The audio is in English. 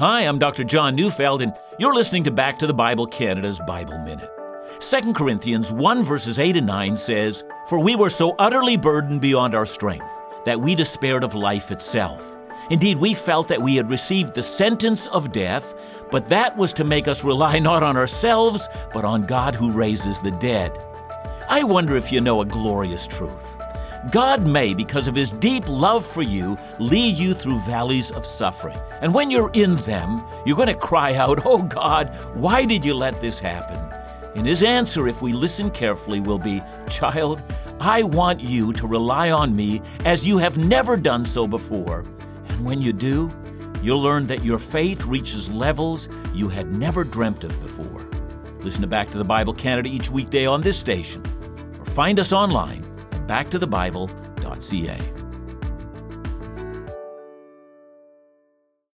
Hi, I'm Dr. John Neufeld, and you're listening to Back to the Bible Canada's Bible Minute. 2 Corinthians 1 verses 8 and 9 says, For we were so utterly burdened beyond our strength that we despaired of life itself. Indeed, we felt that we had received the sentence of death, but that was to make us rely not on ourselves, but on God who raises the dead. I wonder if you know a glorious truth. God may, because of his deep love for you, lead you through valleys of suffering. And when you're in them, you're going to cry out, Oh God, why did you let this happen? And his answer, if we listen carefully, will be, Child, I want you to rely on me as you have never done so before. And when you do, you'll learn that your faith reaches levels you had never dreamt of before. Listen to Back to the Bible Canada each weekday on this station, or find us online backtothebible.ca.